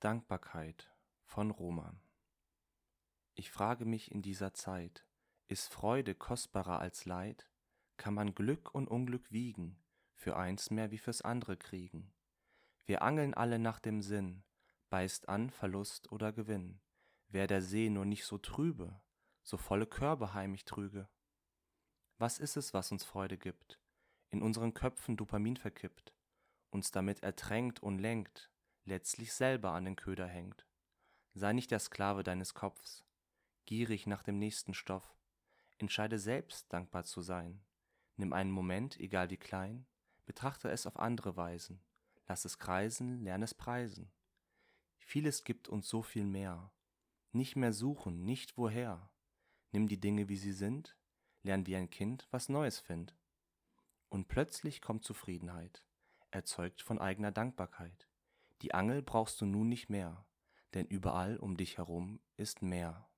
Dankbarkeit von Roman Ich frage mich in dieser Zeit, ist Freude kostbarer als Leid? Kann man Glück und Unglück wiegen, für eins mehr wie fürs andere kriegen? Wir angeln alle nach dem Sinn, beißt an Verlust oder Gewinn. Wär der See nur nicht so trübe, so volle Körbe heimlich trüge. Was ist es, was uns Freude gibt, in unseren Köpfen Dopamin verkippt, uns damit ertränkt und lenkt, letztlich selber an den Köder hängt? Sei nicht der Sklave deines Kopfs, gierig nach dem nächsten Stoff. Entscheide selbst, dankbar zu sein. Nimm einen Moment, egal wie klein, betrachte es auf andere Weisen. Lass es kreisen, lern es preisen. Vieles gibt uns so viel mehr. Nicht mehr suchen, nicht woher. Nimm die Dinge, wie sie sind, lern wie ein Kind, was Neues find. Und plötzlich kommt Zufriedenheit, erzeugt von eigener Dankbarkeit. Die Angel brauchst du nun nicht mehr, denn überall um dich herum ist Meer.